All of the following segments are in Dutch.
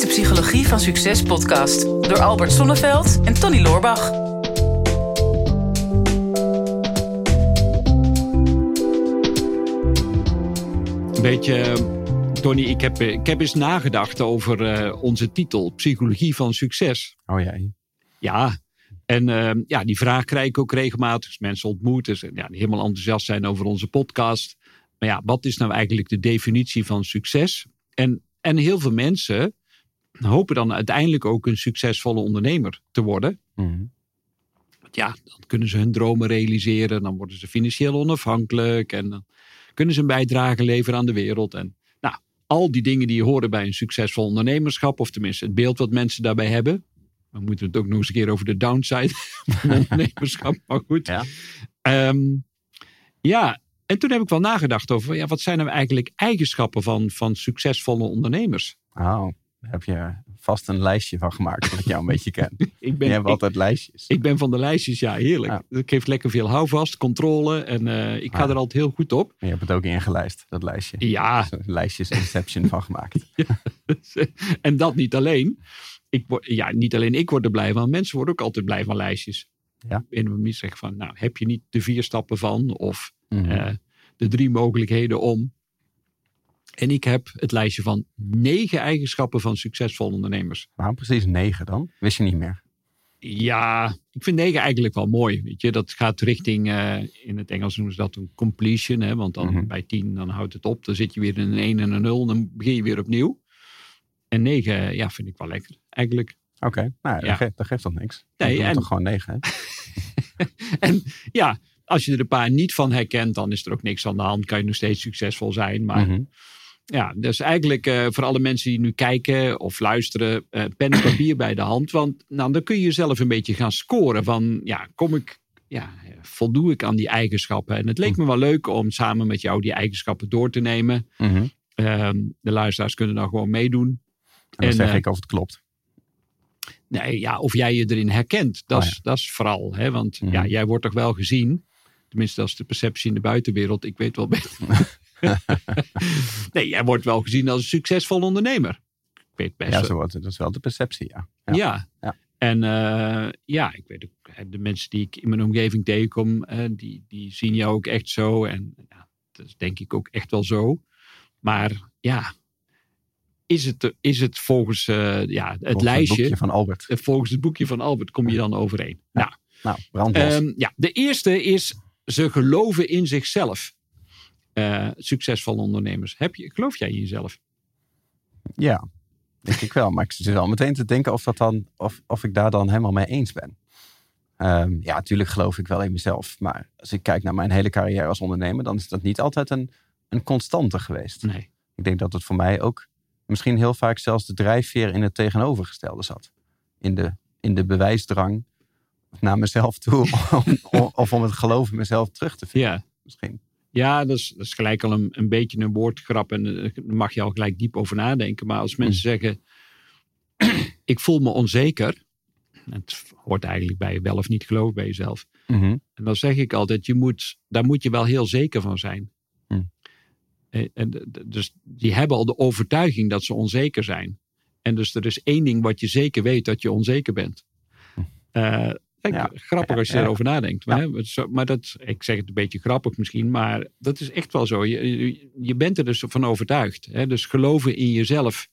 is de Psychologie van Succes podcast door Albert Sonneveld en Tony Loorbach. Een beetje, Tony, ik heb, ik heb eens nagedacht over eh, onze titel, Psychologie van Succes. Oh jee. Ja, en eh, ja, die vraag krijg ik ook regelmatig als mensen ontmoeten. Dus, ja, die helemaal enthousiast zijn over onze podcast. Maar ja, wat is nou eigenlijk de definitie van succes? En, en heel veel mensen hopen dan uiteindelijk ook een succesvolle ondernemer te worden. Mhm. Want ja, dan kunnen ze hun dromen realiseren. Dan worden ze financieel onafhankelijk. En dan kunnen ze een bijdrage leveren aan de wereld. En nou, al die dingen die horen bij een succesvol ondernemerschap. Of tenminste het beeld wat mensen daarbij hebben. We moeten het ook nog eens een keer over de downside van ondernemerschap. Maar goed. Ja. Ehm, ja, en toen heb ik wel nagedacht over. Ja, wat zijn nou eigenlijk eigenschappen van, van succesvolle ondernemers? Oh, daar heb je vast een lijstje van gemaakt, dat ik jou een beetje ken. Ik Je ben, hebt ik, altijd lijstjes. ik ben van de lijstjes, ja, heerlijk. Ja. Het geeft lekker veel houvast, controle. En eh, ik ga Ah. er altijd heel goed op. En je hebt het ook ingelijst, dat lijstje. Ja, Zo'n lijstjes Inception van gemaakt. en dat niet alleen. Ik word, ja, niet alleen ik word er blij van. Mensen worden ook altijd blij van lijstjes. Ja. En we zeggen van, nou, heb je niet de vier stappen van? Of Mhm. eh, de drie mogelijkheden om. En ik heb het lijstje van negen eigenschappen van succesvolle ondernemers. Waarom precies negen dan? Wist je niet meer. Ja, ik vind negen eigenlijk wel mooi. Weet je, dat gaat richting, eh, in het Engels noemen ze dat een completion. Hè? Want dan Mhm. bij tien, dan houdt het op. Dan zit je weer in een 1 en een 0. Dan begin je weer opnieuw. En negen, ja, vind ik wel lekker. Eigenlijk. Oké, nou, Ja. dat, geeft, dat geeft toch niks? Nee, en... en- toch gewoon negen, hè? En ja, als je er een paar niet van herkent, dan is er ook niks aan de hand. Kan je nog steeds succesvol zijn. Maar Mhm. Ja, dus eigenlijk eh, voor alle mensen die nu kijken of luisteren, eh, pen en papier bij de hand. Want nou, dan kun je jezelf een beetje gaan scoren van, ja, kom ik, ja, voldoe ik aan die eigenschappen? En het leek me wel leuk om samen met jou die eigenschappen door te nemen. Mhm. Ehm, de luisteraars kunnen dan gewoon meedoen. En dan En, zeg eh, ik of het klopt. Nee, ja, of jij je erin herkent, dat, Oh is, dat is vooral. Hè? Want Mhm. ja, jij wordt toch wel gezien. Tenminste, dat is de perceptie in de buitenwereld. Ik weet wel beter. nee, jij wordt wel gezien als een succesvol ondernemer. Ik weet best Ja, zo wordt het. Dat is wel de perceptie, ja. Ja. Ja. Ja. En eh, ja, ik weet ook, de mensen die ik in mijn omgeving tegenkom, eh, die, die zien jou ook echt zo. En ja, dat is denk ik ook echt wel zo. Maar ja, is het, is het volgens eh, ja, het Volgens lijstje, boekje van Albert. volgens het boekje van Albert, kom je dan overeen? Nou, Nou, brandlos. Ehm, ja, de eerste is ze geloven in zichzelf. Eh, succesvolle ondernemers. Heb je, geloof jij in jezelf? Ja, denk ik wel. Maar ik zit wel meteen te denken of, dat dan, of, of ik daar dan helemaal mee eens ben. Ehm, ja, natuurlijk geloof ik wel in mezelf. Maar als ik kijk naar mijn hele carrière als ondernemer, dan is dat niet altijd een, een constante geweest. Nee. Ik denk dat het voor mij ook misschien heel vaak zelfs de drijfveer in het tegenovergestelde zat. In de, in de bewijsdrang naar mezelf toe. om- of om het geloof in mezelf terug te vinden. Ja, Misschien. Ja dat, is, dat is gelijk al een, een beetje een woordgrap. En eh, daar mag je al gelijk diep over nadenken. Maar als mensen zeggen, ik voel me onzeker. Het hoort eigenlijk bij wel of niet geloven bij jezelf. Mhm. En dan zeg ik altijd, je moet, daar moet je wel heel zeker van zijn. Hm. Eh, En, d- dus die hebben al de overtuiging dat ze onzeker zijn. En dus er is één ding wat je zeker weet, dat je onzeker bent. Eh, kijk, Ja. Grappig als je erover nadenkt. Maar, hè, maar dat, ik zeg het een beetje grappig misschien, maar dat is echt wel zo. Je, je, bent er dus van overtuigd. Hè? Dus geloven in jezelf.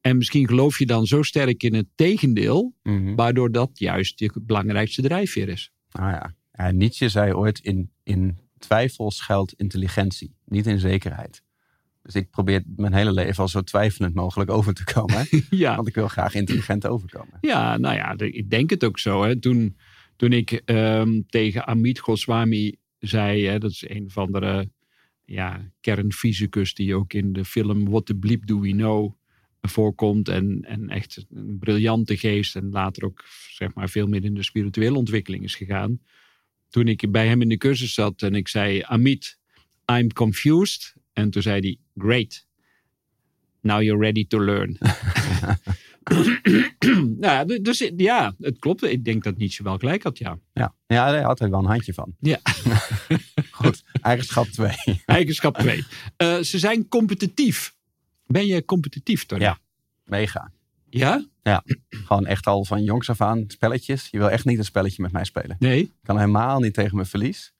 En misschien geloof je dan zo sterk in het tegendeel, Mhm. waardoor dat juist je belangrijkste drijfveer is. Ja. ja, Nietzsche zei ooit: in, in twijfel schuilt intelligentie, niet in zekerheid. Dus ik probeer mijn hele leven al zo twijfelend mogelijk over te komen. Ja. Want ik wil graag intelligent overkomen. Ja, nou ja, ik denk het ook zo. Hè. Toen, toen ik ehm, tegen Amit Goswami zei, hè, dat is een van de ja, kernfysicus die ook in de film What the Bleep Do We Know voorkomt. En, en echt een briljante geest en later ook zeg maar, veel meer in de spirituele ontwikkeling is gegaan. Toen ik bij hem in de cursus zat en ik zei, Amit, I'm confused. En toen zei hij, great. Now you're ready to learn. nou, ja, dus ja, het klopt. Ik denk dat Nietzsche wel gelijk had, ja. Ja, ja daar had hij wel een handje van. Ja. Goed, eigenschap 2. Eigenschap 2. ze zijn competitief. Ben je competitief, Tony? Ja. Mega. Ja? Gewoon echt al van jongs af aan spelletjes. Je wil echt niet een spelletje met mij spelen. Nee? Ik kan helemaal niet tegen mijn verlies.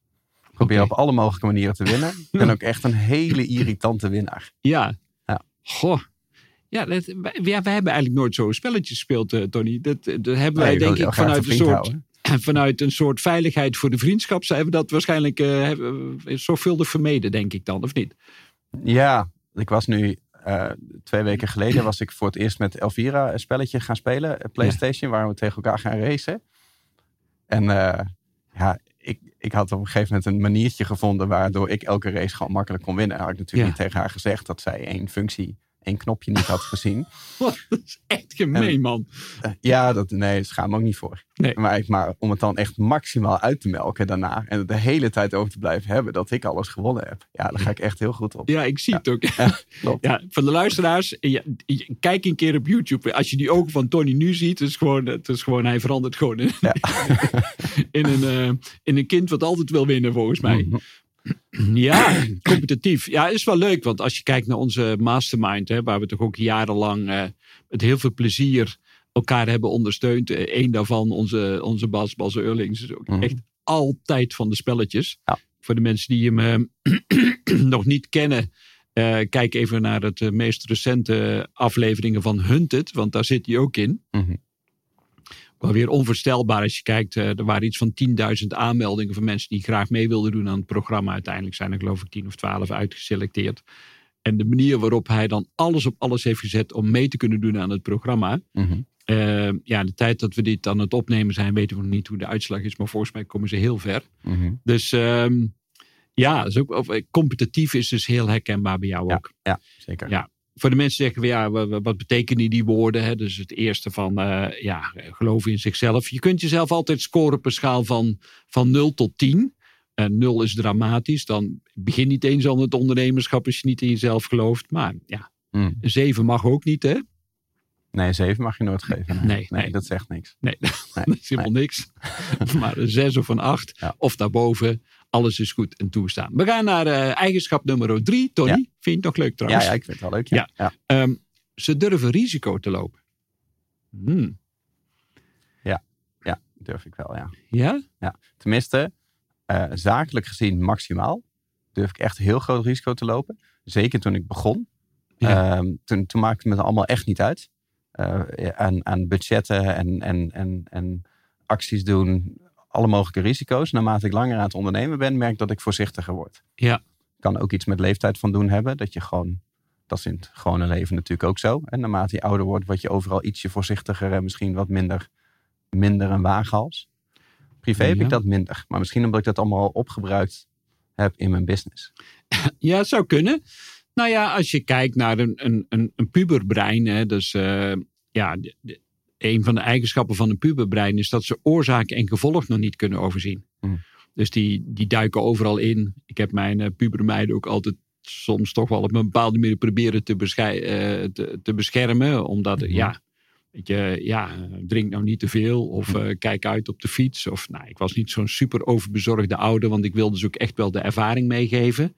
Probeer op alle mogelijke manieren te winnen. Ik ben ook echt een hele irritante winnaar. Ja. Ja. Goh. Ja, dat, wij, ja, wij hebben eigenlijk nooit zo'n spelletjes gespeeld, eh, Tony. Dat, dat hebben wij Nee, denk ik vanuit een, soort, houden. vanuit een soort veiligheid voor de vriendschap. Zijn we dat waarschijnlijk eh, hebben, we zorgvuldig vermeden, denk ik dan, of niet? Ja, ik was nu eh, twee weken geleden was ik voor het eerst met Elvira een spelletje gaan spelen. een PlayStation, waar we tegen elkaar gaan racen. En eh, ja, ik, ik had op een gegeven moment een maniertje gevonden waardoor ik elke race gewoon makkelijk kon winnen. Had ik natuurlijk Ja. niet tegen haar gezegd dat zij één functie, één knopje niet had gezien. Wat, dat is echt gemeen, En- man. Eh, ja, dat, nee, schaam me ook niet voor. Nee. Maar, maar om het dan echt maximaal uit te melken daarna en het de hele tijd over te blijven hebben dat ik alles gewonnen heb. Ja, daar ga ik echt heel goed op. Ja, ik zie het ook. klopt. Ja, van de luisteraars, ja, kijk een keer op YouTube. Als je die ogen van Tony nu ziet, is gewoon, het is gewoon hij verandert gewoon in, een, eh, in een kind wat altijd wil winnen, volgens mij. Mhm. Ja, competitief. Ja, is wel leuk, want als je kijkt naar onze mastermind, hè, waar we toch ook jarenlang eh, met heel veel plezier elkaar hebben ondersteund. Eén daarvan, onze, onze Bas, Bas Eurlings, is ook Mhm. echt altijd van de spelletjes. Ja. Voor de mensen die hem eh, nog niet kennen, eh, kijk even naar het eh, meest recente afleveringen van Hunted, want daar zit hij ook in. Mhm. Wel weer onvoorstelbaar als je kijkt. eh, er waren iets van 10.000 aanmeldingen van mensen die graag mee wilden doen aan het programma. Uiteindelijk zijn er geloof ik 10 of 12 uitgeselecteerd. En de manier waarop hij dan alles op alles heeft gezet om mee te kunnen doen aan het programma. Mhm. Eh, ja, de tijd dat we dit aan het opnemen zijn, weten we nog niet hoe de uitslag is. Maar volgens mij komen ze heel ver. Mhm. Dus ehm, ja, is ook, of, competitief is dus heel herkenbaar bij jou Ja. ook. Ja, zeker. Ja. Voor de mensen zeggen we ja, wa- wa- wat betekenen die woorden? Hè? Dus het eerste van eh, ja, geloof in zichzelf. Je kunt jezelf altijd scoren op een schaal van, van 0 tot 10. En 0 is dramatisch. Dan begin niet eens aan het ondernemerschap als je niet in jezelf gelooft. Maar ja, Mm. een 7 mag ook niet, hè? Nee, zeven mag je nooit geven. Nee, Nee, nee. dat zegt niks. Nee, Nee, dat is helemaal niks. maar een 6 of een 8 Ja. of daarboven. Alles is goed en toestaan. We gaan naar eh, eigenschap nummer 3. Tony, Ja. vind je het nog leuk Ja, trouwens? ja, ik vind het wel leuk. Ja. Ja. Ehm, ze durven risico te lopen. Hmm. ja, durf ik wel, ja. Ja? Tenminste, eh, zakelijk gezien maximaal durf ik echt heel groot risico te lopen. Zeker toen ik begon. Ja. Ehm, toen, toen maakte het me allemaal echt niet uit. Eh, aan, aan budgetten en, en, en, en acties doen. Alle mogelijke risico's. Naarmate ik langer aan het ondernemen ben, merk dat ik voorzichtiger word. Ja. Kan ook iets met leeftijd van doen hebben. Dat je gewoon, dat is in het gewone leven natuurlijk ook zo. En naarmate je ouder wordt, word je overal ietsje voorzichtiger en misschien wat minder, minder een waaghals. Privé heb ik dat minder. Maar misschien omdat ik dat allemaal al opgebruikt heb in mijn business. Ja, zou kunnen. Nou ja, als je kijkt naar een, een, een, puberbrein. Hè, dus eh, ja, een van de eigenschappen van een puberbrein is dat ze oorzaak en gevolg nog niet kunnen overzien. Hmm. Dus die, die duiken overal in. Ik heb mijn uh, pubermeiden ook altijd soms toch wel op een bepaalde manier proberen te, eh, te, te beschermen. Omdat, Mhm. ja, weet je, ja, drink nou niet te veel. Of eh, kijk uit op de fiets. Of, nou, ik was niet zo'n super overbezorgde ouder. Want ik wilde dus ook echt wel de ervaring meegeven.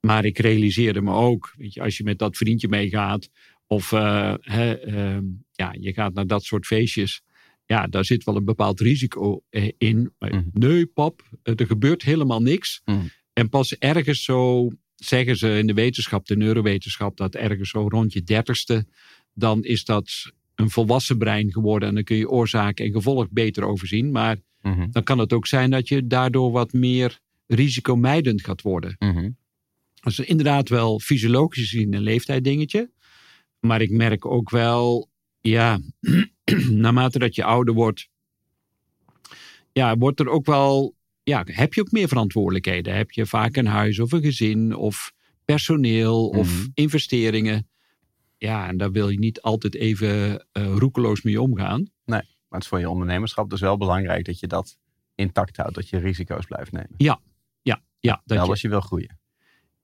Maar ik realiseerde me ook, weet je, als je met dat vriendje meegaat. Of eh, ehm, ja, je gaat naar dat soort feestjes. Ja, daar zit wel een bepaald risico eh, in. Mhm. Nee, pap, eh, er gebeurt helemaal niks. Mhm. En pas ergens zo, zeggen ze in de wetenschap, de neurowetenschap, dat ergens zo rond je dertigste, dan is dat een volwassen brein geworden. En dan kun je oorzaak en gevolg beter overzien. Maar Mhm. dan kan het ook zijn dat je daardoor wat meer risicomijdend gaat worden. Mhm. Dat is inderdaad wel fysiologisch gezien een leeftijd dingetje. Maar ik merk ook wel, ja, naarmate dat je ouder wordt, ja, wordt er ook wel, ja, heb je ook meer verantwoordelijkheden. Heb je vaak een huis of een gezin of personeel of Mhm. investeringen. Ja, en daar wil je niet altijd even eh, roekeloos mee omgaan. Maar het is voor je ondernemerschap dus wel belangrijk dat je dat intact houdt. Dat je risico's blijft nemen. Ja, dat Wel je, als je wil groeien.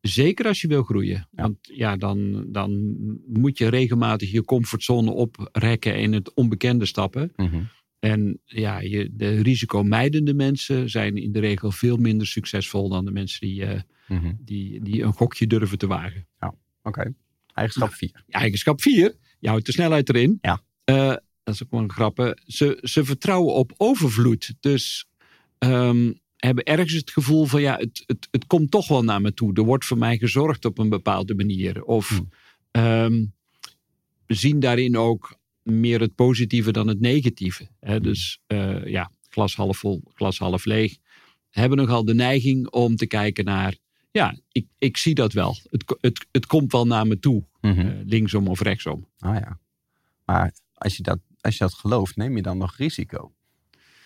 Zeker als je wil groeien. Want ja, dan, dan moet je regelmatig je comfortzone oprekken en in het onbekende stappen. Mhm. En ja, je, de risicomijdende mensen zijn in de regel veel minder succesvol dan de mensen die, eh, Mhm. die, die een gokje durven te wagen. Oké. Eigenschap 4. Eigenschap 4. je houdt de snelheid erin. Ja. Eh, dat is ook wel een grappen. Ze, ze vertrouwen op overvloed. Dus ehm, hebben ergens het gevoel van ja, het, het, het komt toch wel naar me toe. Er wordt voor mij gezorgd op een bepaalde manier. Of Hmm. ehm, we zien daarin ook meer het positieve dan het negatieve. Hè? Dus eh, ja, glas half vol, glas half leeg. Hebben nogal de neiging om te kijken naar, ja, ik, ik zie dat wel. Het, het, het komt wel naar me toe, Mhm. eh, linksom of rechtsom. Ah ja. Maar als je, dat, als je dat gelooft, neem je dan nog risico?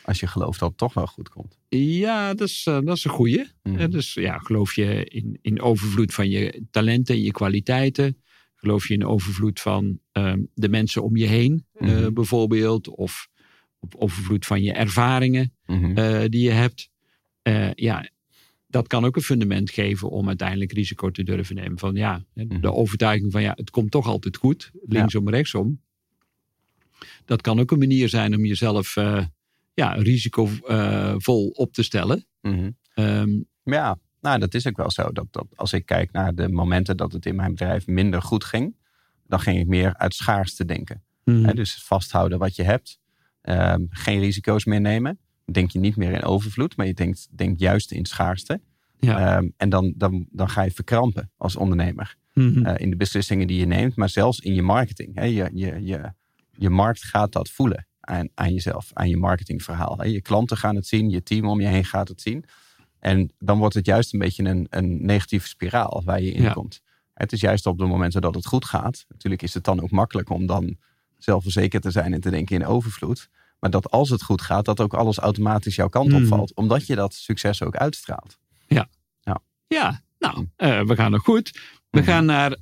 Als je gelooft dat het toch wel goed komt. Ja, dat is, eh, dat is een goeie. Mhm. Eh, dus ja, geloof je in, in overvloed van je talenten en je kwaliteiten? Geloof je in overvloed van ehm, de mensen om je heen, eh, Mhm. bijvoorbeeld? Of op overvloed van je ervaringen Mhm. die je hebt? Ja, dat kan ook een fundament geven om uiteindelijk risico te durven nemen. Van ja, de overtuiging van ja, het komt toch altijd goed, linksom, rechtsom. Dat kan ook een manier zijn om jezelf ja, risicovol op te stellen. Mhm. Ehm, Ja, nou, dat is ook wel zo. Dat, dat als ik kijk naar de momenten dat het in mijn bedrijf minder goed ging, dan ging ik meer uit schaarste denken. Mhm. Dus vasthouden wat je hebt. Ehm, geen risico's meer nemen. Denk je niet meer in overvloed, maar je denkt, denkt juist in schaarste. Ja. Ehm, en dan, dan, dan ga je verkrampen als ondernemer. Mhm. eh, in de beslissingen die je neemt, maar zelfs in je marketing. Je, je, je, je markt gaat dat voelen aan, aan jezelf, aan je marketingverhaal. Je klanten gaan het zien, je team om je heen gaat het zien. En dan wordt het juist een beetje een, een negatieve spiraal waar je in Ja. komt. Het is juist op de momenten dat het goed gaat. Natuurlijk is het dan ook makkelijk om dan zelfverzekerd te zijn en te denken in overvloed. Maar dat als het goed gaat, dat ook alles automatisch jouw kant opvalt. Omdat je dat succes ook uitstraalt. Ja, nou, eh, we gaan nog goed. We Mhm. gaan naar.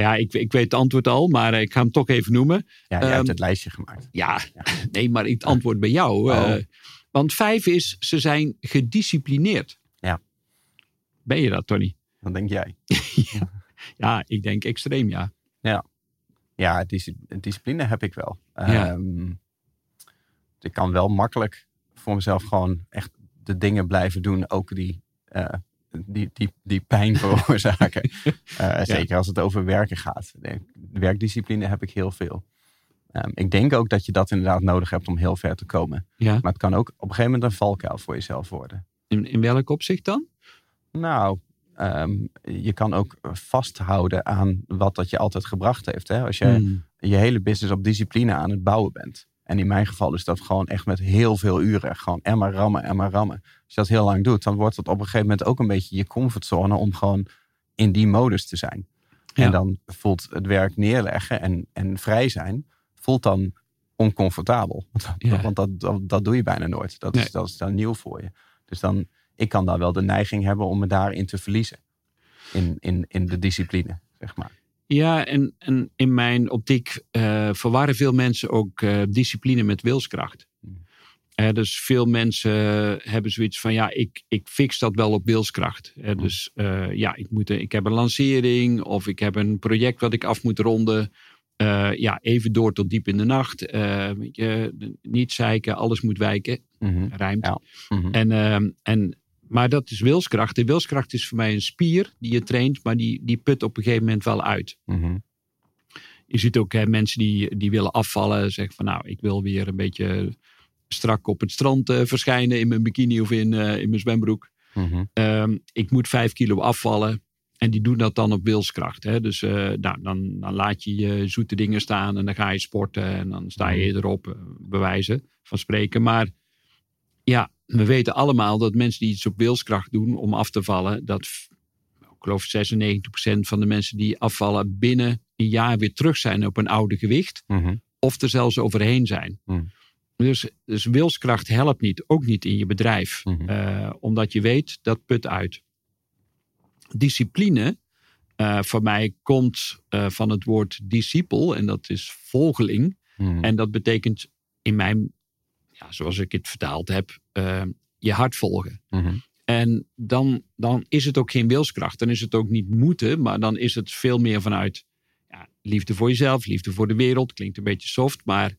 Ja, ik, ik weet het antwoord al, maar ik ga hem toch even noemen. Ja, je Ehm, hebt het lijstje gemaakt. Ja, nee, maar het antwoord bij jou. Oh. eh, want vijf is, ze zijn gedisciplineerd. Ja. Ben je dat, Tony? Dan denk jij. Ja, ik denk extreem, ja. Ja, dis- discipline heb ik wel. Ja. Ehm, ik kan wel makkelijk voor mezelf gewoon echt de dingen blijven doen, ook die, eh, die, die, die pijn veroorzaken. Eh, Zeker als het over werken gaat. Werkdiscipline heb ik heel veel. Ehm, ik denk ook dat je dat inderdaad nodig hebt om heel ver te komen. ja. Maar het kan ook op een gegeven moment een valkuil voor jezelf worden. In, in welk opzicht dan? Nou, ehm, je kan ook vasthouden aan wat dat je altijd gebracht heeft. Hè? Als je Hmm. je hele business op discipline aan het bouwen bent. En in mijn geval is dat gewoon echt met heel veel uren. Gewoon en maar rammen en maar rammen. Als je dat heel lang doet, dan wordt het op een gegeven moment ook een beetje je comfortzone om gewoon in die modus te zijn. Ja. En dan voelt het werk neerleggen en, en vrij zijn, voelt dan oncomfortabel. Want, Ja. want dat, dat, dat doe je bijna nooit. Dat, Nee. is, dat is dan nieuw voor je. Dus dan, ik kan daar wel de neiging hebben om me daarin te verliezen. In, in, in de discipline, zeg maar. Ja, en, en in mijn optiek eh, verwarren veel mensen ook eh, discipline met wilskracht. Eh, dus veel mensen hebben zoiets van, ja, ik, ik fix dat wel op wilskracht. Eh, dus eh, ja, ik, moet, ik heb een lancering of ik heb een project wat ik af moet ronden. Ja, even door tot diep in de nacht. Je, niet zeiken, alles moet wijken. Mhm. Rijmt. Ja. Mhm. En, ehm, en, maar dat is wilskracht. De wilskracht is voor mij een spier die je traint, maar die, die put op een gegeven moment wel uit. Mhm. Je ziet ook hè, mensen die, die willen afvallen. Zeggen van nou, ik wil weer een beetje strak op het strand eh, verschijnen in mijn bikini of in, eh, in mijn zwembroek. Mhm. Ehm, ik moet vijf kilo afvallen. En die doen dat dan op wilskracht. Hè? Dus eh, nou, dan, dan laat je je zoete dingen staan en dan ga je sporten. En dan sta je erop, eh, bewijzen van spreken. Maar ja, we weten allemaal dat mensen die iets op wilskracht doen om af te vallen. Dat f- ik geloof 96% van de mensen die afvallen binnen een jaar weer terug zijn op een oude gewicht. Mhm. Of er zelfs overheen zijn. Hmm. Dus, dus wilskracht helpt niet. Ook niet in je bedrijf. Mhm. Eh, omdat je weet, dat put uit. Discipline, eh, voor mij komt eh, van het woord discipel. En dat is volgeling. Mhm. En dat betekent in mijn, ja, zoals ik het vertaald heb, eh, je hart volgen. Mhm. En dan, dan is het ook geen wilskracht. Dan is het ook niet moeten, maar dan is het veel meer vanuit ja, liefde voor jezelf, liefde voor de wereld. Klinkt een beetje soft, maar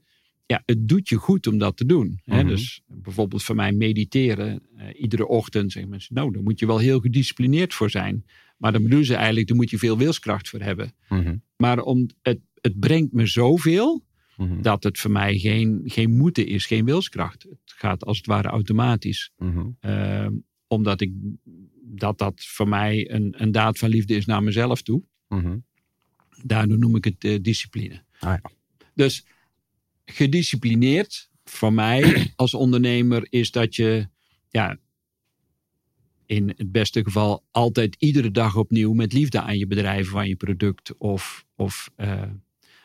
ja, het doet je goed om dat te doen. Hè? Mhm. Dus bijvoorbeeld voor mij mediteren, eh, iedere ochtend zeggen mensen, nou, daar moet je wel heel gedisciplineerd voor zijn. Maar dan bedoelen ze eigenlijk, daar moet je veel wilskracht voor hebben. Mhm. Maar om het, het brengt me zoveel Mhm. dat het voor mij geen, geen moeten is, geen wilskracht. Het gaat als het ware automatisch. Mhm. Ehm, omdat ik dat dat voor mij een, een daad van liefde is naar mezelf toe. Mhm. Daardoor noem ik het eh, discipline. Ah, ja. Dus gedisciplineerd voor mij als ondernemer is dat je ja, in het beste geval altijd iedere dag opnieuw met liefde aan je bedrijf of aan je product of, of eh,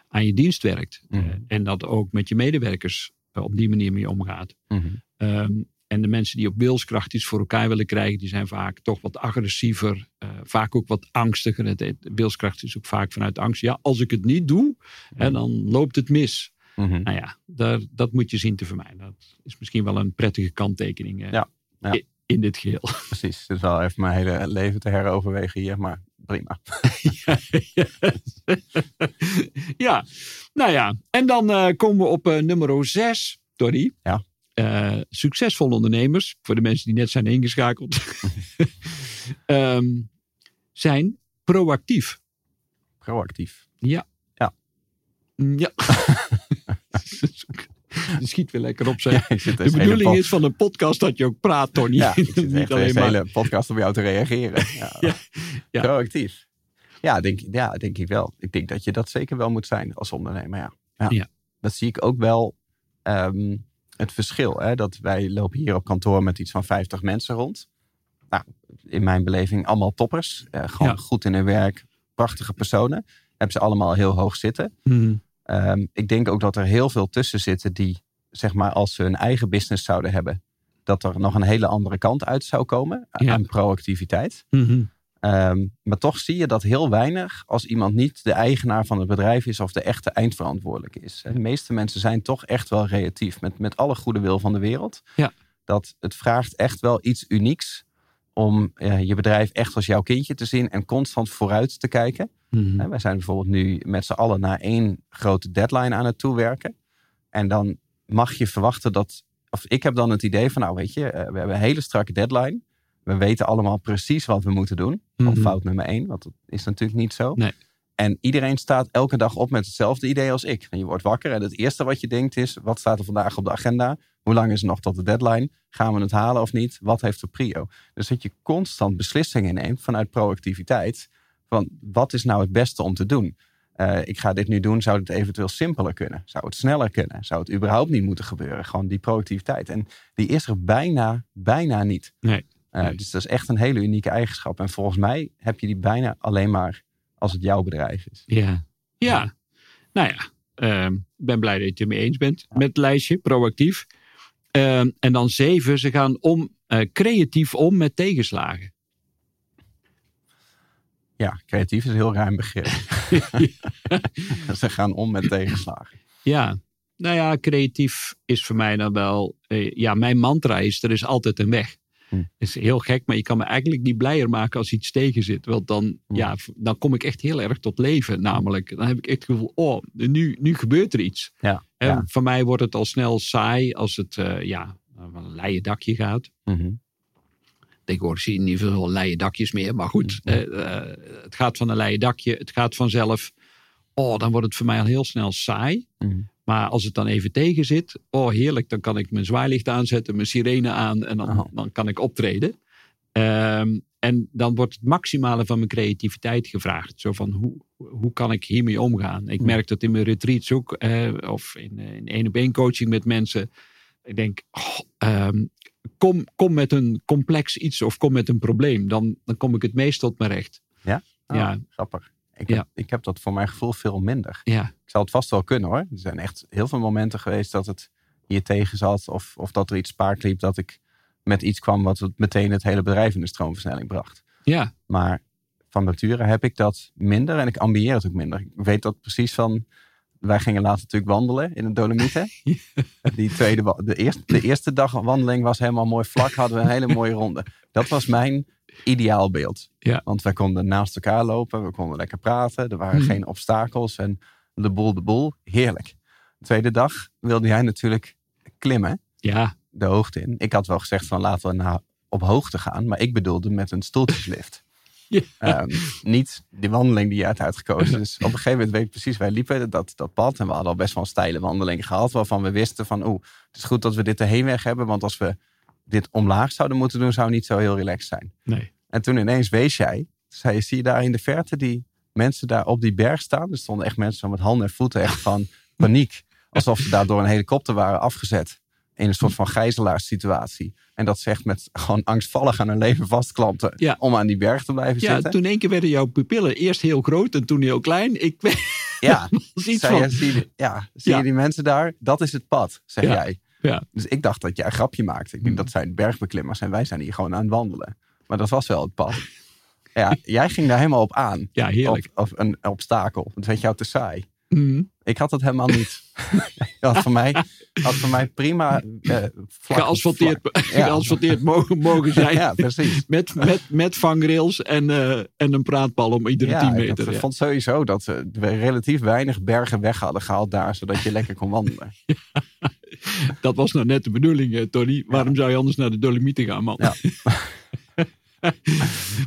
aan je dienst werkt. Mhm. Eh, en dat ook met je medewerkers eh, op die manier mee omgaat. Mhm. Ehm, en de mensen die op wilskracht iets voor elkaar willen krijgen, die zijn vaak toch wat agressiever, eh, vaak ook wat angstiger. Het, wilskracht is ook vaak vanuit angst. Ja, als ik het niet doe, hè, dan loopt het mis. Mhm. Nou ja, daar, dat moet je zien te vermijden. Dat is misschien wel een prettige kanttekening Ja, ja. in dit geheel. Precies. Het is wel even mijn hele leven te heroverwegen hier, maar prima. ja, nou ja. En dan eh, komen we op eh, nummer 6, Tori. Ja. Eh, succesvolle ondernemers, voor de mensen die net zijn ingeschakeld, ehm, zijn proactief. Proactief. Ja. Ja. Ja. Je schiet weer lekker op, zeg. Ja, zit De bedoeling is van een podcast dat je ook praat, Tony. Ja, ik zit Niet alleen maar. hele podcast op jou te reageren. Ja. Ja, ja. Proactief. Ja denk, ja, denk ik wel. Ik denk dat je dat zeker wel moet zijn als ondernemer. Ja. Ja. Ja. Dat zie ik ook wel ehm, het verschil. Hè? Dat wij lopen hier op kantoor met iets van 50 mensen rond. Nou, in mijn beleving allemaal toppers. Eh, gewoon goed in hun werk. Prachtige personen. Hebben ze allemaal heel hoog zitten. Mhm. Ehm, ik denk ook dat er heel veel tussen zitten die, zeg maar, als ze hun eigen business zouden hebben, dat er nog een hele andere kant uit zou komen Ja. aan proactiviteit. Mhm. Ehm, maar toch zie je dat heel weinig als iemand niet de eigenaar van het bedrijf is of de echte eindverantwoordelijke is. De meeste mensen zijn toch echt wel reactief met, met alle goede wil van de wereld. Ja. Dat het vraagt echt wel iets unieks om eh, je bedrijf echt als jouw kindje te zien en constant vooruit te kijken. Hè, Wij zijn bijvoorbeeld nu met z'n allen naar één grote deadline aan het toewerken. En dan mag je verwachten dat. Of ik heb dan het idee van, nou weet je, eh, we hebben een hele strakke deadline. We weten allemaal precies wat we moeten doen. Mhm. fout nummer één, want dat is natuurlijk niet zo. Nee. En iedereen staat elke dag op met hetzelfde idee als ik. En je wordt wakker en het eerste wat je denkt is: wat staat er vandaag op de agenda? Hoe lang is het nog tot de deadline? Gaan we het halen of niet? Wat heeft de prio? Dus dat je constant beslissingen neemt vanuit proactiviteit. Van wat is nou het beste om te doen? Eh, ik ga dit nu doen, zou het eventueel simpeler kunnen? Zou het sneller kunnen? Zou het überhaupt niet moeten gebeuren? Gewoon die proactiviteit. En die is er bijna, bijna niet. Nee. Eh, Nee. Dus dat is echt een hele unieke eigenschap. En volgens mij heb je die bijna alleen maar als het jouw bedrijf is. Ja. Ja. Nou ja, ehm, ik ben blij dat je het ermee eens bent met het lijstje, proactief. Ehm, en dan zeven, ze gaan om, eh, creatief om met tegenslagen. Ja, creatief is een heel ruim begrip. Ze gaan om met tegenslagen. Ja, nou ja, creatief is voor mij dan wel. eh, ja, mijn mantra is: er is altijd een weg. Hm. is heel gek, maar je kan me eigenlijk niet blijer maken als iets tegen zit. Want dan, Hm. ja, dan kom ik echt heel erg tot leven. Namelijk, dan heb ik echt het gevoel: oh, nu, nu gebeurt er iets. Ja, En ja. voor mij wordt het al snel saai als het eh, ja, van een leien dakje gaat. Mhm. Tegenwoordig zie je niet veel leien dakjes meer. Maar goed, Mhm. eh, eh, het gaat van een leien dakje. Het gaat vanzelf. Oh, dan wordt het voor mij al heel snel saai. Mhm. Maar als het dan even tegen zit, oh heerlijk, dan kan ik mijn zwaailicht aanzetten, mijn sirene aan en dan, Oh. dan kan ik optreden. Ehm, en dan wordt het maximale van mijn creativiteit gevraagd. Zo van, hoe, hoe kan ik hiermee omgaan? Ik Hmm. merk dat in mijn retreats ook, eh, of in, eh, op één coaching met mensen. Ik denk, oh, ehm, kom, kom met een complex iets of kom met een probleem. Dan, dan kom ik het meest tot mijn recht. Oh, Ja. Grappig. Ik, Ja. heb, ik heb dat voor mijn gevoel veel minder. Ja, Ik zal het vast wel kunnen hoor. Er zijn echt heel veel momenten geweest dat het hier tegen zat. Of, of dat er iets spaak liep dat ik met iets kwam wat het meteen het hele bedrijf in de stroomversnelling bracht. ja, Maar van nature heb ik dat minder en ik ambieer het ook minder. Ik weet dat precies van. Wij gingen later natuurlijk wandelen in de Dolomieten. Die tweede, de, eerste, de eerste dag wandeling was helemaal mooi vlak. Hadden we een hele mooie ronde. Dat was mijn ideaalbeeld. Ja. Want wij konden naast elkaar lopen. We konden lekker praten. Er waren Mhm. geen obstakels. En de boel, de boel. Heerlijk. De tweede dag wilde jij natuurlijk klimmen. ja, De hoogte in. Ik had wel gezegd van laten we naar, op hoogte gaan. Maar ik bedoelde met een stoeltjeslift. Ja. Ehm, niet de wandeling die je hebt uitgekozen. Dus op een gegeven moment weet ik precies, wij liepen dat, dat pad. En we hadden al best wel een steile wandeling gehad. Waarvan we wisten van, oeh, het is goed dat we dit de heenweg hebben. Want als we dit omlaag zouden moeten doen, zou het niet zo heel relaxed zijn. Nee. En toen ineens wees jij, zei je, zie je daar in de verte die mensen daar op die berg staan? Er stonden echt mensen met handen en voeten echt van paniek. Alsof ze daar door een helikopter waren afgezet. In een soort van gijzelaarssituatie. En dat ze echt met gewoon angstvallig aan hun leven vastklampen. Ja. Om aan die berg te blijven Ja, zitten. toen één keer werden jouw pupillen eerst heel groot en toen heel klein. Ik weet Ja, iets van. zie, je, ja, zie Ja. je die mensen daar? Dat is het pad, zeg Ja. jij. Ja. Dus ik dacht dat jij een grapje maakte. Ik denk, Hmm. dat zijn bergbeklimmers en wij zijn hier gewoon aan het wandelen. Maar dat was wel het pad. Ja, jij ging daar helemaal op aan. Ja, heerlijk. Of een obstakel. Dat werd jou te saai. Mhm. Ik had het helemaal niet. Had voor mij, had voor mij prima eh, vlak, geasfalteerd, vlak. Ja. geasfalteerd mogen, mogen zijn. Ja, precies. Met, met, met vangrails en, eh, en een praatbal om iedere Ja, 10 ik meter. had- ja. vond sowieso dat we we relatief weinig bergen weg hadden gehaald daar, zodat je lekker kon wandelen. Dat was nou net de bedoeling, eh, Tony. Waarom zou je anders naar de Dolomieten gaan, man? Ja.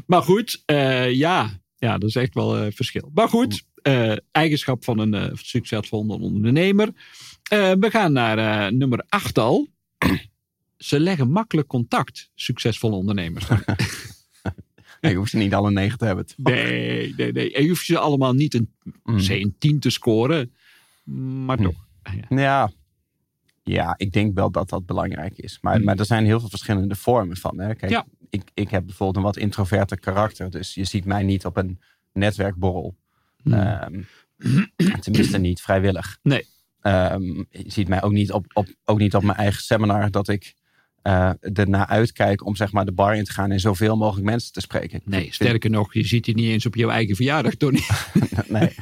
maar goed, eh, ja. Ja, dat is echt wel een verschil. Maar goed, eh, eigenschap van een eh, succesvolle ondernemer. Eh, we gaan naar eh, nummer 8 al. Ze leggen makkelijk contact, succesvolle ondernemers. Je hoeft ze niet alle negen te hebben. toch? Nee, nee, nee. En je hoeft ze allemaal niet een, Mm. zeg, een 10 te scoren. Maar Hm. toch. Ja. Ja. ja, ik denk wel dat dat belangrijk is. Maar, Hmm. maar er zijn heel veel verschillende vormen van. Hè? Kijk, Ja. Ik, ik heb bijvoorbeeld een wat introverte karakter. Dus je ziet mij niet op een netwerkborrel. Hmm. Ehm, tenminste niet vrijwillig. Nee. Ehm, je ziet mij ook niet op, op, ook niet op mijn eigen seminar dat ik eh ernaar uitkijk om zeg maar de bar in te gaan en zoveel mogelijk mensen te spreken. Nee, vind- sterker nog, je ziet die niet eens op jouw eigen verjaardag, Tony. Nee.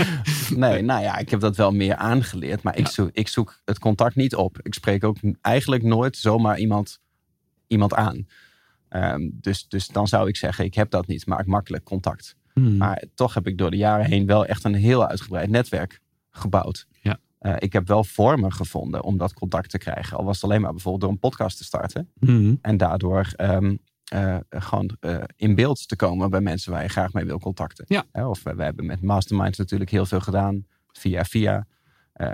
nee, nou ja, ik heb dat wel meer aangeleerd. Maar ik, zoek, ik zoek het contact niet op. Ik spreek ook eigenlijk nooit zomaar iemand, iemand aan. Ehm, dus, dus dan zou ik zeggen, ik heb dat niet. Maak makkelijk contact. Maar toch heb ik door de jaren heen wel echt een heel uitgebreid netwerk gebouwd. Ja. Eh, ik heb wel vormen gevonden om dat contact te krijgen. Al was het alleen maar bijvoorbeeld door een podcast te starten. Mhm. En daardoor ehm, eh, gewoon eh, in beeld te komen bij mensen waar je graag mee wil contacten. Ja. Of we, we hebben met Masterminds natuurlijk heel veel gedaan. Via via.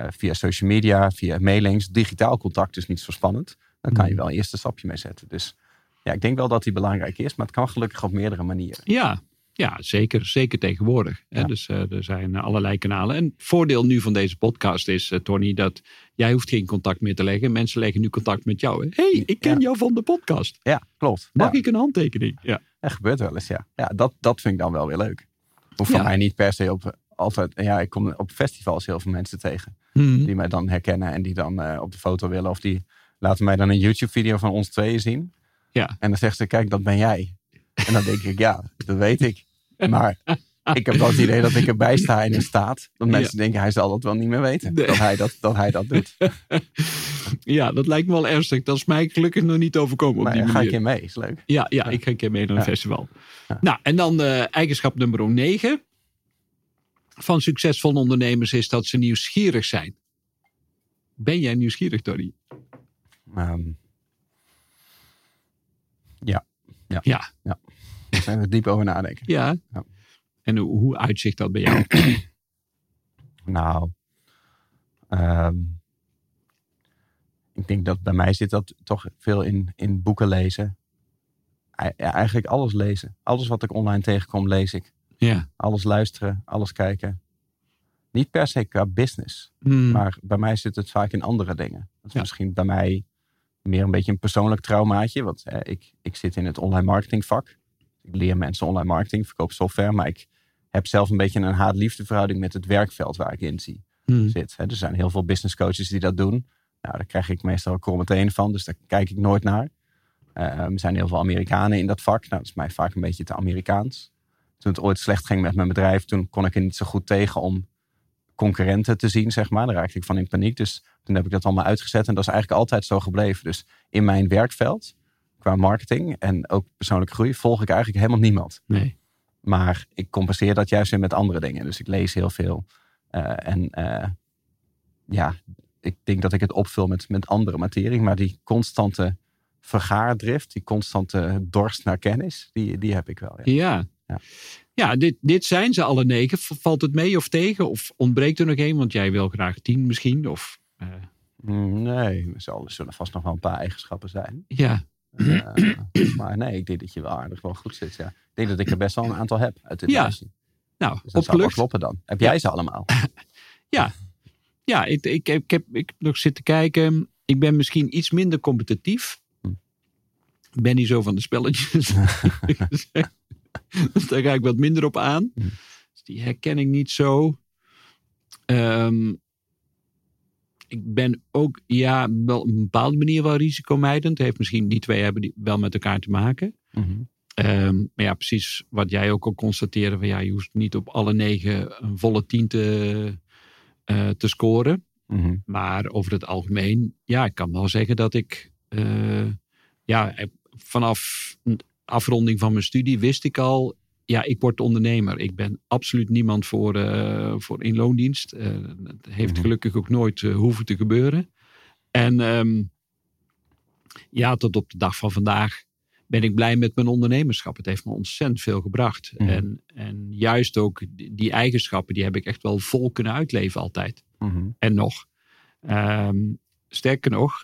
via social media, via mailings. Digitaal contact is niet zo spannend. Dan kan je Mhm. wel een eerste stapje mee zetten. Dus ja, ik denk wel dat die belangrijk is. Maar het kan gelukkig op meerdere manieren. Ja, ja zeker, zeker tegenwoordig. Hè? Ja. Dus eh, er zijn allerlei kanalen. En het voordeel nu van deze podcast is, eh, Tony, dat jij hoeft geen contact meer te leggen. Mensen leggen nu contact met jou. Hé, hey, ik ken Ja. jou van de podcast. Ja, klopt. Mag ja, ik een handtekening? Ja. Dat gebeurt wel eens, ja. Ja, dat, dat vind ik dan wel weer leuk. Hoeft van mij niet per se op altijd... Ja, ik kom op festivals heel veel mensen tegen. Mhm. die mij dan herkennen en die dan eh, op de foto willen. Of die laten mij dan een YouTube-video van ons tweeën zien. Ja. En dan zegt ze, kijk, dat ben jij. En dan denk ik, ja, dat weet ik. Maar ik heb wel het idee dat ik erbij sta in een staat. Dat mensen denken, hij zal dat wel niet meer weten. Nee. Dat, hij dat, dat hij dat doet. Ja, dat lijkt me wel ernstig. Dat is mij gelukkig nog niet overkomen op Maar die ja, ga manier. ik in mee, is leuk. Ja, ja, ik ga een keer mee naar een festival. Nou, en dan eh, eigenschap nummer 9 van succesvolle ondernemers is dat ze nieuwsgierig zijn. Ben jij nieuwsgierig, Tony? Ehm, ja, ja, Ja. daar zijn we diep over nadenken. Ja. Ja. En hoe, hoe uitzicht dat bij jou? Nou, ehm, ik denk dat bij mij zit dat toch veel in, in boeken lezen. Ei- ja, eigenlijk alles lezen. Alles wat ik online tegenkom, lees ik. ja. Alles luisteren, alles kijken. Niet per se qua business, Hmm. maar bij mij zit het vaak in andere dingen. Dat is Ja. misschien bij mij meer een beetje een persoonlijk traumaatje. Want eh, ik, ik zit in het online marketingvak. Ik leer mensen online marketing, verkoop software. Maar ik heb zelf een beetje een haat-liefde verhouding met het werkveld waar ik in zie Hmm. zit. Hè. Er zijn heel veel business coaches die dat doen. Nou, daar krijg ik meestal een kromme teen van, dus daar kijk ik nooit naar. Eh, er zijn heel veel Amerikanen in dat vak. Nou, dat is mij vaak een beetje te Amerikaans. Toen het ooit slecht ging met mijn bedrijf, toen kon ik er niet zo goed tegen om concurrenten te zien, zeg maar. Daar raakte ik van in paniek. Dus toen heb ik dat allemaal uitgezet en dat is eigenlijk altijd zo gebleven. Dus in mijn werkveld, qua marketing en ook persoonlijke groei, volg ik eigenlijk helemaal niemand. Nee. Maar ik compenseer dat juist weer met andere dingen. Dus ik lees heel veel. Eh, en eh, ja, ik denk dat ik het opvul met, met andere materie. Maar die constante vergaardrift, die constante dorst naar kennis, die, die heb ik wel. Ja. Ja. Ja. Ja, dit, dit zijn ze alle negen. Valt het mee of tegen? Of ontbreekt er nog één? Want jij wil graag tien misschien. Of, eh, Mm, Nee, er zullen vast nog wel een paar eigenschappen zijn. ja, Eh, maar nee, ik denk dat je wel aardig wel goed zit. Ja. Ik denk dat ik er best wel een aantal heb uit dit Ja. lijstje. nou, Dus dat zou wel opgelucht. kloppen dan. Heb jij ze allemaal? Ja, ik, ik, heb, ik, heb, ik nog zitten kijken. Ik ben misschien iets minder competitief. Hm. Ik ben niet zo van de spelletjes. dus daar ga ik wat minder op aan. Hm. Dus die herken ik niet zo. Ehm, ik ben ook ja, wel op een bepaalde manier wel risicomijdend. Heeft misschien die twee hebben die wel met elkaar te maken. Mhm. Ehm, maar ja, precies wat jij ook al constateerde. Van, ja, je hoeft niet op alle negen een volle tien te, eh, te scoren. Mhm. Maar over het algemeen, ja, ik kan wel zeggen dat ik eh, ja, vanaf een afronding van mijn studie wist ik al, ja, ik word ondernemer. Ik ben absoluut niemand voor, eh, voor in loondienst. Eh, dat heeft Mhm. gelukkig ook nooit eh, hoeven te gebeuren. En ehm, ja, tot op de dag van vandaag ben ik blij met mijn ondernemerschap. Het heeft me ontzettend veel gebracht. Mhm. En, en juist ook die, die eigenschappen, die heb ik echt wel vol kunnen uitleven altijd Mhm. en nog. Ehm, sterker nog,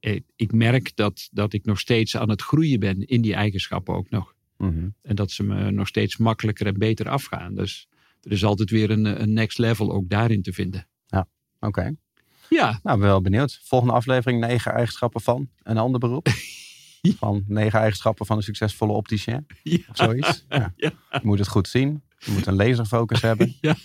ik, ik merk dat, dat ik nog steeds aan het groeien ben in die eigenschappen ook nog. Mhm. En dat ze me nog steeds makkelijker en beter afgaan. Dus er is altijd weer een, een next level ook daarin te vinden. Oké. Ja, Nou, ben wel benieuwd. Volgende aflevering, negen eigenschappen van een ander beroep. Van negen eigenschappen van een succesvolle opticien. ja, Of zoiets. Ja. Ja. Je moet het goed zien. Je moet een laserfocus hebben. ja.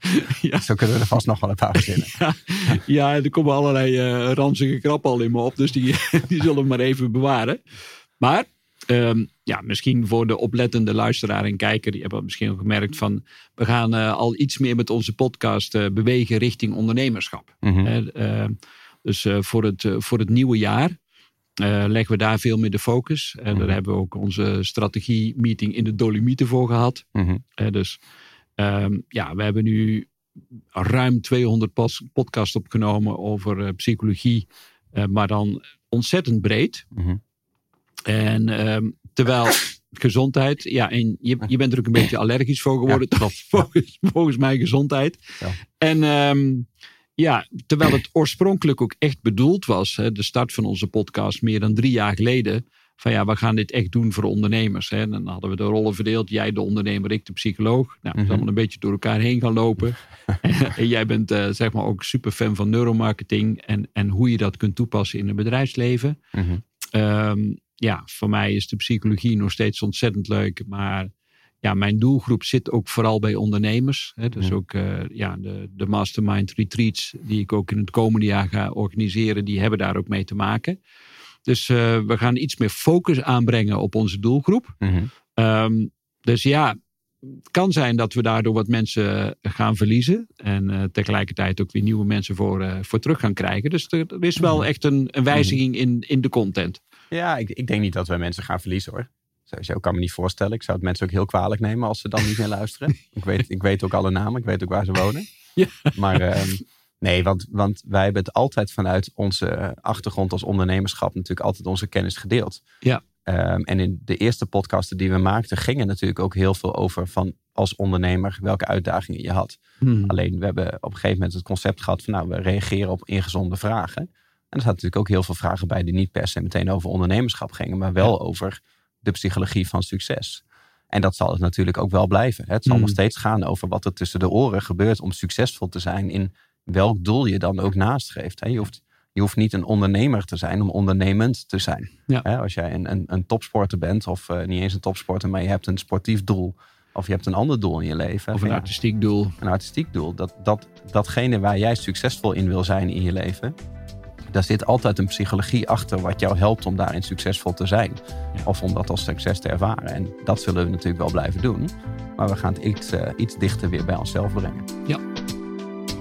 ja. Zo kunnen we er vast nog wel een paar verzinnen. ja, er komen allerlei eh, ranzige krappen al in me op. Dus die, die zullen we maar even bewaren. Maar ehm, ja, misschien voor de oplettende luisteraar en kijker. Die hebben misschien al gemerkt van... We gaan eh, al iets meer met onze podcast eh, bewegen richting ondernemerschap. Mhm. Dus voor, het, voor het nieuwe jaar leggen we daar veel meer de focus. En daar Mhm. hebben we ook onze strategie-meeting in de Dolomieten voor gehad. Mhm. Dus ehm, ja, we hebben nu ruim 200 pas- podcasts opgenomen over eh, psychologie, eh, maar dan ontzettend breed. Mhm. En ehm, terwijl gezondheid, ja, en je, je bent er ook een beetje allergisch voor geworden, Ja, klopt. volgens, volgens mij gezondheid. Ja. En ehm, ja, terwijl het oorspronkelijk ook echt bedoeld was, hè, de start van onze podcast meer dan drie jaar geleden, van ja, we gaan dit echt doen voor ondernemers. Hè. En dan hadden we de rollen verdeeld, jij de ondernemer, ik de psycholoog. Nou, het is Mhm. allemaal een beetje door elkaar heen gaan lopen. en jij bent eh, zeg maar ook super fan van neuromarketing en, en hoe je dat kunt toepassen in het bedrijfsleven. Mhm. Ehm, ja, voor mij is de psychologie nog steeds ontzettend leuk. Maar ja, mijn doelgroep zit ook vooral bij ondernemers. Hè. Dus Mhm. ook eh, ja, de, de mastermind retreats die ik ook in het komende jaar ga organiseren. Die hebben daar ook mee te maken. Dus eh, we gaan iets meer focus aanbrengen op onze doelgroep. Mhm. Ehm, dus ja, het kan zijn dat we daardoor wat mensen gaan verliezen. En eh, tegelijkertijd ook weer nieuwe mensen voor, eh, voor terug gaan krijgen. Dus er, er is wel echt een, een wijziging in, in de content. Ja, ik, ik denk niet dat wij mensen gaan verliezen hoor. Sowieso kan ik me niet voorstellen. Ik zou het mensen ook heel kwalijk nemen als ze dan niet meer luisteren. ik, weet, ik weet ook alle namen, ik weet ook waar ze wonen. Ja. Maar ehm, nee, want, want wij hebben het altijd vanuit onze achtergrond als ondernemerschap natuurlijk altijd onze kennis gedeeld. Ja. Ehm, en in de eerste podcasten die we maakten gingen natuurlijk ook heel veel over van als ondernemer welke uitdagingen je had. Hmm. Alleen we hebben op een gegeven moment het concept gehad van nou, we reageren op ingezonde vragen. En er zaten natuurlijk ook heel veel vragen bij die niet per se meteen over ondernemerschap gingen, maar wel over de psychologie van succes. En dat zal het natuurlijk ook wel blijven. hè. Het zal Mm. nog steeds gaan over wat er tussen de oren gebeurt om succesvol te zijn in welk doel je dan ook nastreeft. hè. Je hoeft, je hoeft niet een ondernemer te zijn om ondernemend te zijn. Ja. Hè, Als jij een, een, een topsporter bent, of eh, niet eens een topsporter, maar je hebt een sportief doel, of je hebt een ander doel in je leven. Of een Ja artistiek doel. een artistiek doel. Dat, dat, datgene waar jij succesvol in wil zijn in je leven. Daar zit altijd een psychologie achter wat jou helpt om daarin succesvol te zijn. Ja. Of om dat als succes te ervaren. En dat zullen we natuurlijk wel blijven doen. Maar we gaan het iets, eh, iets dichter weer bij onszelf brengen.